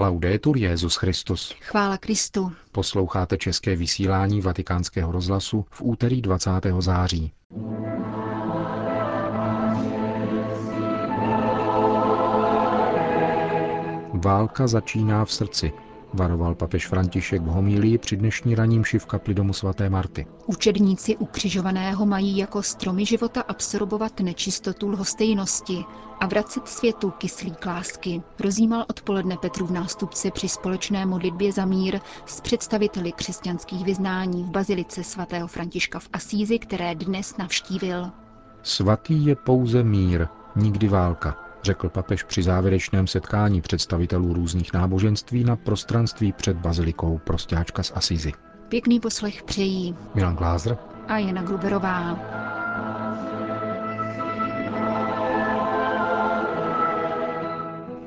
Laudetur Jezus Christus. Chvála Kristu. Posloucháte české vysílání Vatikánského rozhlasu v úterý 20. září. Válka začíná v srdci, varoval papež František v homílii při dnešní raním v kapli domu svaté Marty. Učedníci ukřižovaného mají jako stromy života absorbovat nečistotu lhostejnosti a vracet světu kyslík lásky. Rozjímal odpoledne v nástupce při společné modlitbě za mír s představiteli křesťanských vyznání v bazilice svatého Františka v Asízi, které dnes navštívil. Svatý je pouze mír, nikdy válka, řekl papež při závěrečném setkání představitelů různých náboženství na prostranství před bazilikou prostěáčka z Asízy. Pěkný poslech přejí Milan Glázer a Jana Gruberová.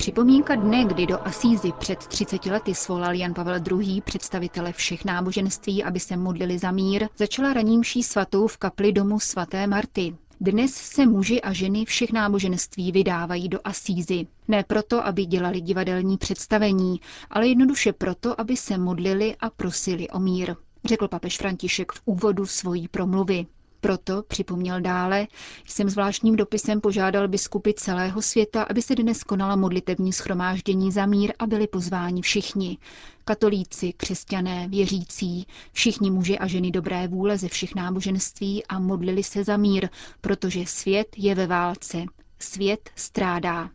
Připomínka dne, kdy do Asízy před 30 lety svolal Jan Pavel II. představitele všech náboženství, aby se modlili za mír, začala ranímší svatou v kapli domu svaté Marty. Dnes se muži a ženy všech náboženství vydávají do Asízy. Ne proto, aby dělali divadelní představení, ale jednoduše proto, aby se modlili a prosili o mír, řekl papež František v úvodu svojí promluvy. Proto, připomněl dále, jsem zvláštním dopisem požádal biskupy celého světa, aby se dnes konala modlitební schromáždění za mír a byli pozváni všichni. Katolíci, křesťané, věřící, všichni muži a ženy dobré vůle ze všech náboženství a modlili se za mír, protože svět je ve válce. Svět strádá.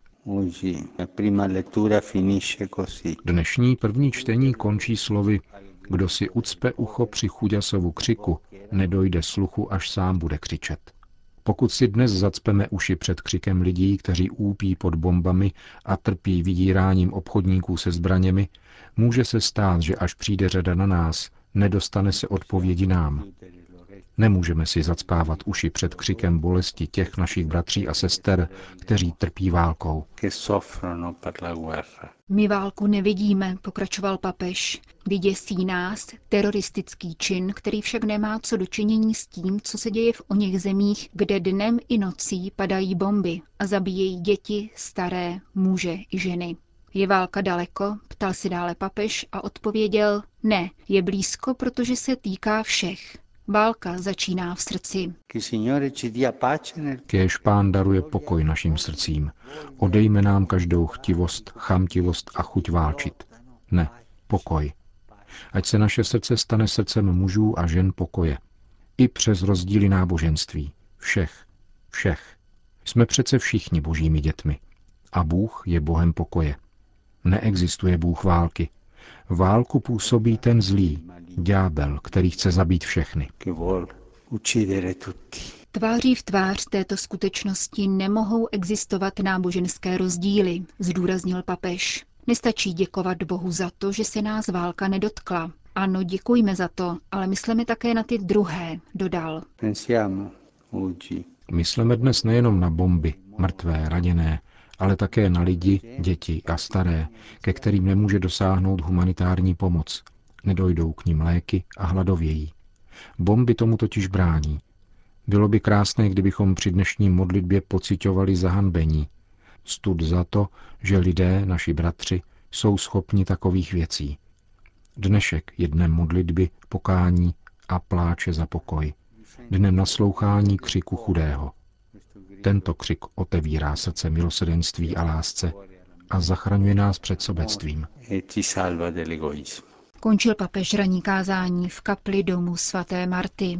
Dnešní první čtení končí slovy kdo si ucpe ucho při chuděsovu křiku, nedojde sluchu, až sám bude křičet. Pokud si dnes zacpeme uši před křikem lidí, kteří úpí pod bombami a trpí vydíráním obchodníků se zbraněmi, může se stát, že až přijde řada na nás, nedostane se odpovědi nám. Nemůžeme si zacpávat uši před křikem bolesti těch našich bratří a sester, kteří trpí válkou. My válku nevidíme, pokračoval papež. Vyděsí nás teroristický čin, který však nemá co dočinění s tím, co se děje v oněch zemích, kde dnem i nocí padají bomby a zabíjejí děti, staré, muže i ženy. Je válka daleko? Ptal si dále papež a odpověděl, ne, je blízko, protože se týká všech. Válka začíná v srdci. Kéž pán daruje pokoj našim srdcím. Odejme nám každou chtivost, chamtivost a chuť válčit. Ne, pokoj. Ať se naše srdce stane srdcem mužů a žen pokoje. I přes rozdíly náboženství. Všech. Všech. Jsme přece všichni božími dětmi. A Bůh je Bohem pokoje. Neexistuje Bůh války. Válku působí ten zlý, ďábel, který chce zabít všechny. Tváří v tvář této skutečnosti nemohou existovat náboženské rozdíly, zdůraznil papež. Nestačí děkovat Bohu za to, že se nás válka nedotkla. Ano, děkujme za to, ale myslíme také na ty druhé, dodal. Myslíme dnes nejenom na bomby, mrtvé, raněné, ale také na lidi, děti a staré, ke kterým nemůže dosáhnout humanitární pomoc. Nedojdou k ním léky a hladovějí. Bomby tomu totiž brání. Bylo by krásné, kdybychom při dnešní modlitbě pocitovali zahanbení. Stud za to, že lidé, naši bratři, jsou schopni takových věcí. Dnešek je dnem modlitby, pokání a pláče za pokoj. Dnem naslouchání křiku chudého. Tento křik otevírá srdce milosedenství a lásce a zachraňuje nás před sobectvím. Končil papež raní kázání v kapli domu svaté Marty.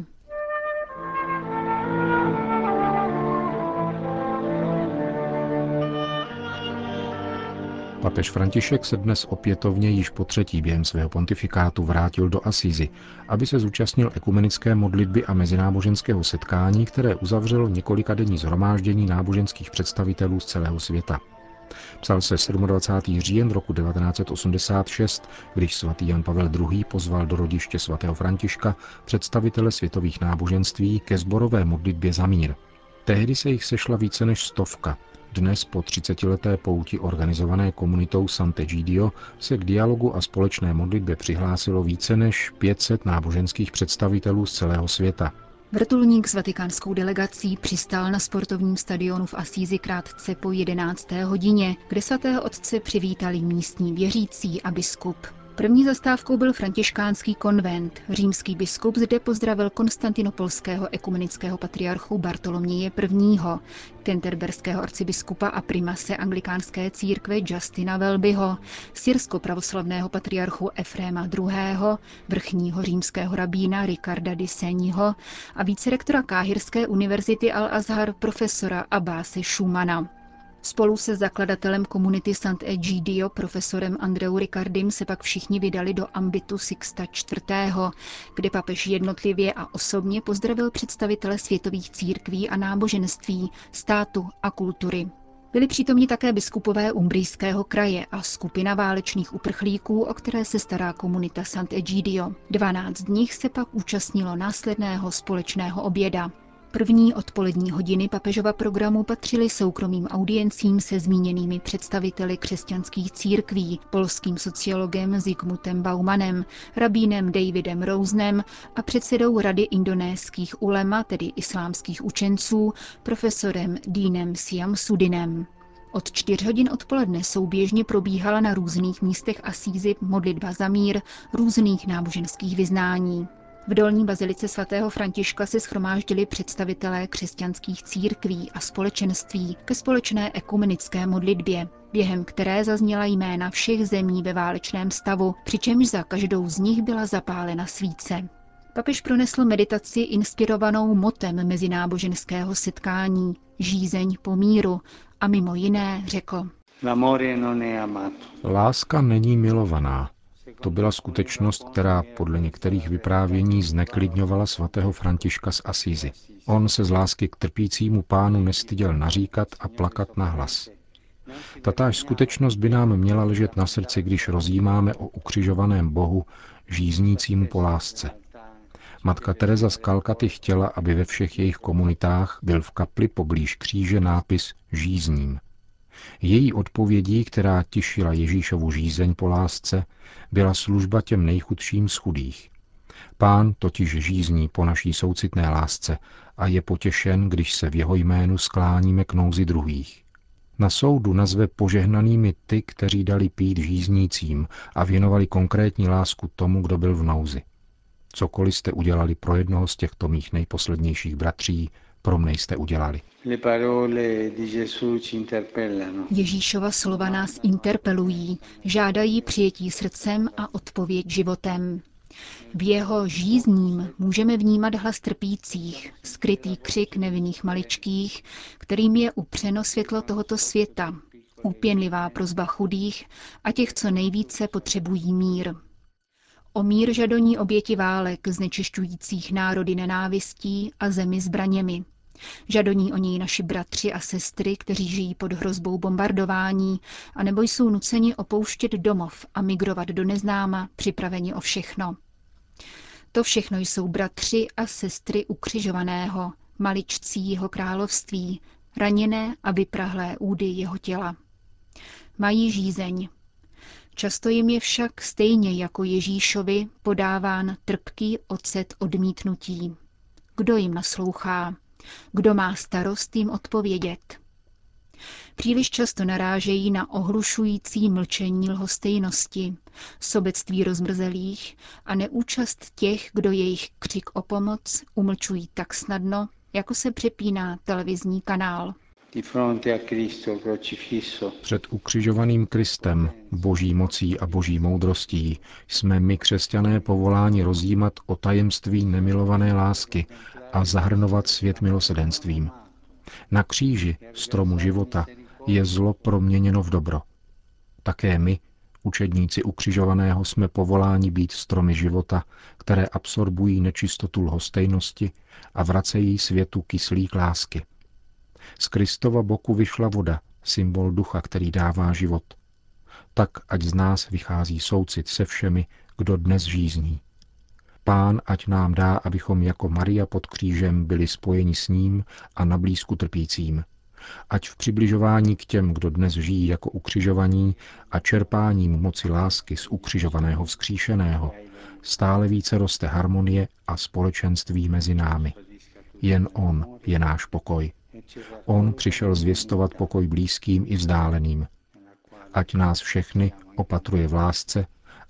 Papež František se dnes opětovně již po třetí během svého pontifikátu vrátil do Asízy, aby se zúčastnil ekumenické modlitby a mezináboženského setkání, které uzavřelo několika denní zhromáždění náboženských představitelů z celého světa. Psal se 27. říjen roku 1986, když svatý Jan Pavel II. pozval do rodiště svatého Františka představitele světových náboženství ke zborové modlitbě za mír. Tehdy se jich sešla více než stovka, dnes po 30-leté pouti organizované komunitou Sant'Egidio se k dialogu a společné modlitbě přihlásilo více než 500 náboženských představitelů z celého světa. Vrtulník s vatikánskou delegací přistál na sportovním stadionu v Asízi krátce po 11. hodině, kde svatého otce přivítali místní věřící a biskup. První zastávkou byl františkánský konvent. Římský biskup zde pozdravil konstantinopolského ekumenického patriarchu Bartoloměje I., kenterberského arcibiskupa a primase anglikánské církve Justina Welbyho, syrsko-pravoslavného patriarchu Efréma II., vrchního římského rabína Ricarda di Seniho a vícerektora Káhirské univerzity Al-Azhar profesora Abáse Schumana. Spolu se zakladatelem komunity Sant'Egidio, profesorem Andreou Ricardim, se pak všichni vydali do ambitu Sixta IV., kde papež jednotlivě a osobně pozdravil představitele světových církví a náboženství, státu a kultury. Byli přítomni také biskupové umbrijského kraje a skupina válečných uprchlíků, o které se stará komunita Sant'Egidio. 12 z nich se pak účastnilo následného společného oběda. První odpolední hodiny papežova programu patřily soukromým audiencím se zmíněnými představiteli křesťanských církví, polským sociologem Zygmuntem Baumanem, rabínem Davidem Rosenem a předsedou Rady indonéských ulema, tedy islámských učenců, profesorem Dínem Siam Sudinem. Od čtyř hodin odpoledne souběžně probíhala na různých místech Asízy modlitba za mír různých náboženských vyznání. V dolní bazilice svatého Františka se schromáždili představitelé křesťanských církví a společenství ke společné ekumenické modlitbě, během které zazněla jména všech zemí ve válečném stavu, přičemž za každou z nich byla zapálena svíce. Papež pronesl meditaci inspirovanou motem mezináboženského setkání Žízeň po míru a mimo jiné řekl Láska není milovaná, to byla skutečnost, která podle některých vyprávění zneklidňovala svatého Františka z Asízy. On se z lásky k trpícímu pánu nestyděl naříkat a plakat na hlas. Tatáž skutečnost by nám měla ležet na srdci, když rozjímáme o ukřižovaném Bohu, žíznícímu po lásce. Matka Teresa z Kalkaty chtěla, aby ve všech jejich komunitách byl v kapli poblíž kříže nápis Žízním. Její odpovědí, která těšila Ježíšovu žízeň po lásce, byla služba těm nejchudším z chudých. Pán totiž žízní po naší soucitné lásce a je potěšen, když se v jeho jménu skláníme k nouzi druhých. Na soudu nazve požehnanými ty, kteří dali pít žíznícím a věnovali konkrétní lásku tomu, kdo byl v nouzi. Cokoliv jste udělali pro jednoho z těchto mých nejposlednějších bratří, pro mne jste udělali. Ježíšova slova nás interpelují, žádají přijetí srdcem a odpověď životem. V jeho žízním můžeme vnímat hlas trpících, skrytý křik nevinných maličkých, kterým je upřeno světlo tohoto světa, úpěnlivá prozba chudých a těch, co nejvíce potřebují mír. O mír žadoní oběti válek, znečišťujících národy nenávistí a zemi zbraněmi – Žadoní o něj naši bratři a sestry, kteří žijí pod hrozbou bombardování, anebo jsou nuceni opouštět domov a migrovat do neznáma, připraveni o všechno. To všechno jsou bratři a sestry ukřižovaného, maličcí jeho království, raněné a vyprahlé údy jeho těla. Mají žízeň. Často jim je však stejně jako Ježíšovi podáván trpký ocet odmítnutí. Kdo jim naslouchá? Kdo má starost jim odpovědět? Příliš často narážejí na ohlušující mlčení lhostejnosti, sobectví rozmrzelých a neúčast těch, kdo jejich křik o pomoc umlčují tak snadno, jako se přepíná televizní kanál. Před ukřižovaným Kristem, boží mocí a boží moudrostí, jsme my křesťané povoláni rozjímat o tajemství nemilované lásky a zahrnovat svět milosedenstvím. Na kříži, stromu života, je zlo proměněno v dobro. Také my, učedníci ukřižovaného, jsme povoláni být stromy života, které absorbují nečistotu lhostejnosti a vracejí světu kyslík lásky. Z Kristova boku vyšla voda, symbol ducha, který dává život. Tak, ať z nás vychází soucit se všemi, kdo dnes žízní. Pán ať nám dá, abychom jako Maria pod křížem byli spojeni s ním a na blízku trpícím. Ať v přibližování k těm, kdo dnes žijí jako ukřižovaní a čerpáním moci lásky z ukřižovaného vzkříšeného, stále více roste harmonie a společenství mezi námi. Jen On je náš pokoj. On přišel zvěstovat pokoj blízkým i vzdáleným. Ať nás všechny opatruje v lásce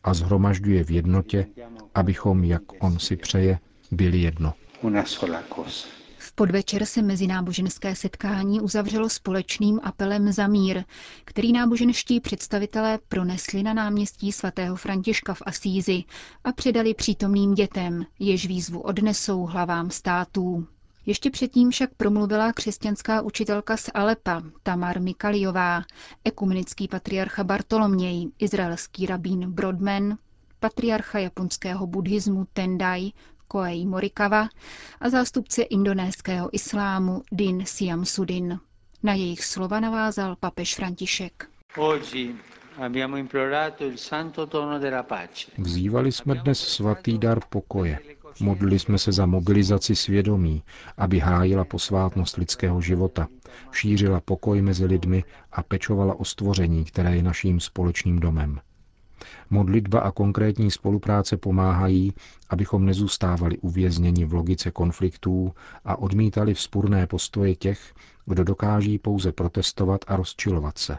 a zhromažďuje v jednotě, abychom, jak On si přeje, byli jedno. V podvečer se mezináboženské setkání uzavřelo společným apelem za mír, který náboženští představitelé pronesli na náměstí svatého Františka v Asízi a předali přítomným dětem, jež výzvu odnesou hlavám států. Ještě předtím však promluvila křesťanská učitelka z Alepa, Tamar Mikaliová, ekumenický patriarcha Bartoloměj, izraelský rabín Brodman, patriarcha japonského buddhismu Tendai, Koei Morikawa a zástupce indonéského islámu Din Siam Sudin. Na jejich slova navázal papež František. Vzývali jsme dnes svatý dar pokoje. Modlili jsme se za mobilizaci svědomí, aby hájila posvátnost lidského života, šířila pokoj mezi lidmi a pečovala o stvoření, které je naším společným domem. Modlitba a konkrétní spolupráce pomáhají, abychom nezůstávali uvězněni v logice konfliktů a odmítali vzpurné postoje těch, kdo dokáží pouze protestovat a rozčilovat se.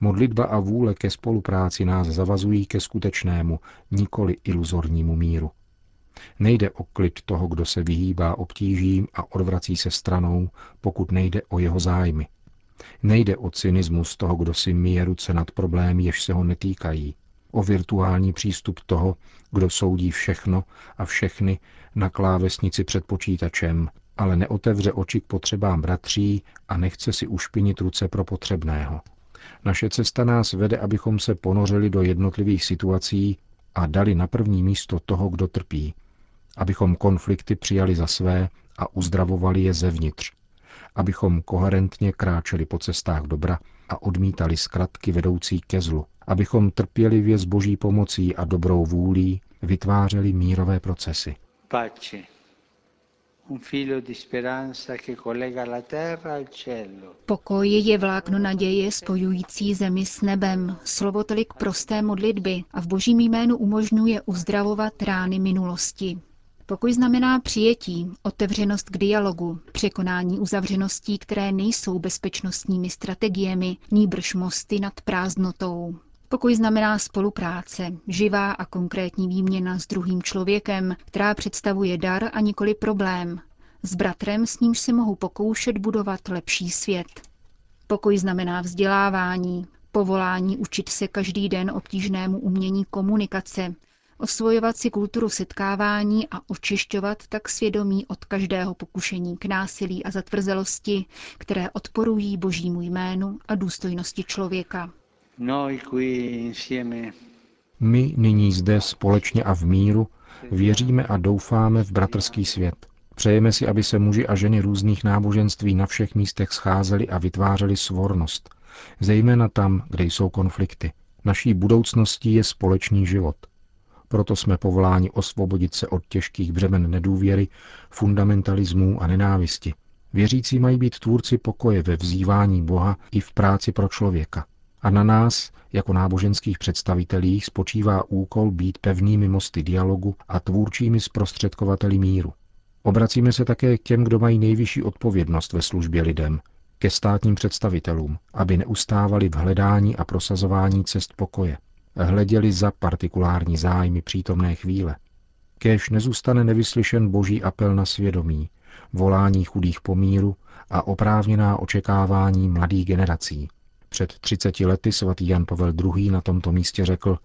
Modlitba a vůle ke spolupráci nás zavazují ke skutečnému, nikoli iluzornímu míru. Nejde o klid toho, kdo se vyhýbá obtížím a odvrací se stranou, pokud nejde o jeho zájmy. Nejde o cynismus toho, kdo si myje ruce nad problémy, jež se ho netýkají. O virtuální přístup toho, kdo soudí všechno a všechny na klávesnici před počítačem, ale neotevře oči k potřebám bratří a nechce si ušpinit ruce pro potřebného. Naše cesta nás vede, abychom se ponořili do jednotlivých situací a dali na první místo toho, kdo trpí, abychom konflikty přijali za své a uzdravovali je zevnitř, abychom koherentně kráčeli po cestách dobra a odmítali zkratky vedoucí ke zlu, abychom trpělivě s boží pomocí a dobrou vůlí vytvářeli mírové procesy. Pace. Pokoj je vlákno naděje spojující zemi s nebem, slovo tolik prosté modlitby a v božím jménu umožňuje uzdravovat rány minulosti. Pokoj znamená přijetí, otevřenost k dialogu, překonání uzavřeností, které nejsou bezpečnostními strategiemi, níbrž mosty nad prázdnotou. Pokoj znamená spolupráce, živá a konkrétní výměna s druhým člověkem, která představuje dar a nikoli problém. S bratrem, s nímž se mohu pokoušet budovat lepší svět. Pokoj znamená vzdělávání, povolání učit se každý den obtížnému umění komunikace, osvojovat si kulturu setkávání a očišťovat tak svědomí od každého pokušení k násilí a zatvrzelosti, které odporují božímu jménu a důstojnosti člověka. My nyní zde společně a v míru věříme a doufáme v bratrský svět. Přejeme si, aby se muži a ženy různých náboženství na všech místech scházeli a vytvářeli svornost, zejména tam, kde jsou konflikty. Naší budoucností je společný život. Proto jsme povoláni osvobodit se od těžkých břemen nedůvěry, fundamentalismů a nenávisti. Věřící mají být tvůrci pokoje ve vzývání Boha i v práci pro člověka. A na nás, jako náboženských představitelích, spočívá úkol být pevnými mosty dialogu a tvůrčími zprostředkovateli míru. Obracíme se také k těm, kdo mají nejvyšší odpovědnost ve službě lidem, ke státním představitelům, aby neustávali v hledání a prosazování cest pokoje. Hleděli za partikulární zájmy přítomné chvíle. Kéž nezůstane nevyslyšen boží apel na svědomí, volání chudých pomíru a oprávněná očekávání mladých generací. Před 30 lety svatý Jan Pavel II. na tomto místě řekl,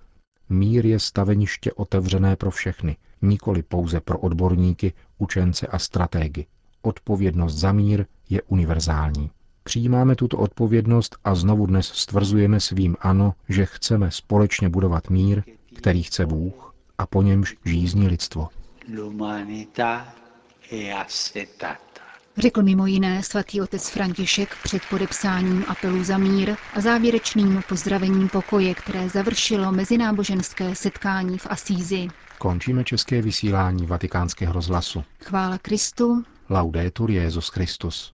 mír je staveniště otevřené pro všechny, nikoli pouze pro odborníky, učence a stratégy. Odpovědnost za mír je univerzální. Přijímáme tuto odpovědnost a znovu dnes stvrzujeme svým ano, že chceme společně budovat mír, který chce Bůh a po němž žízní lidstvo. Řekl mimo jiné svatý otec František před podepsáním apelu za mír a závěrečným pozdravením pokoje, které završilo mezináboženské setkání v Asízi. Končíme české vysílání vatikánského rozhlasu. Chvála Kristu. Laudetur Jezus Christus.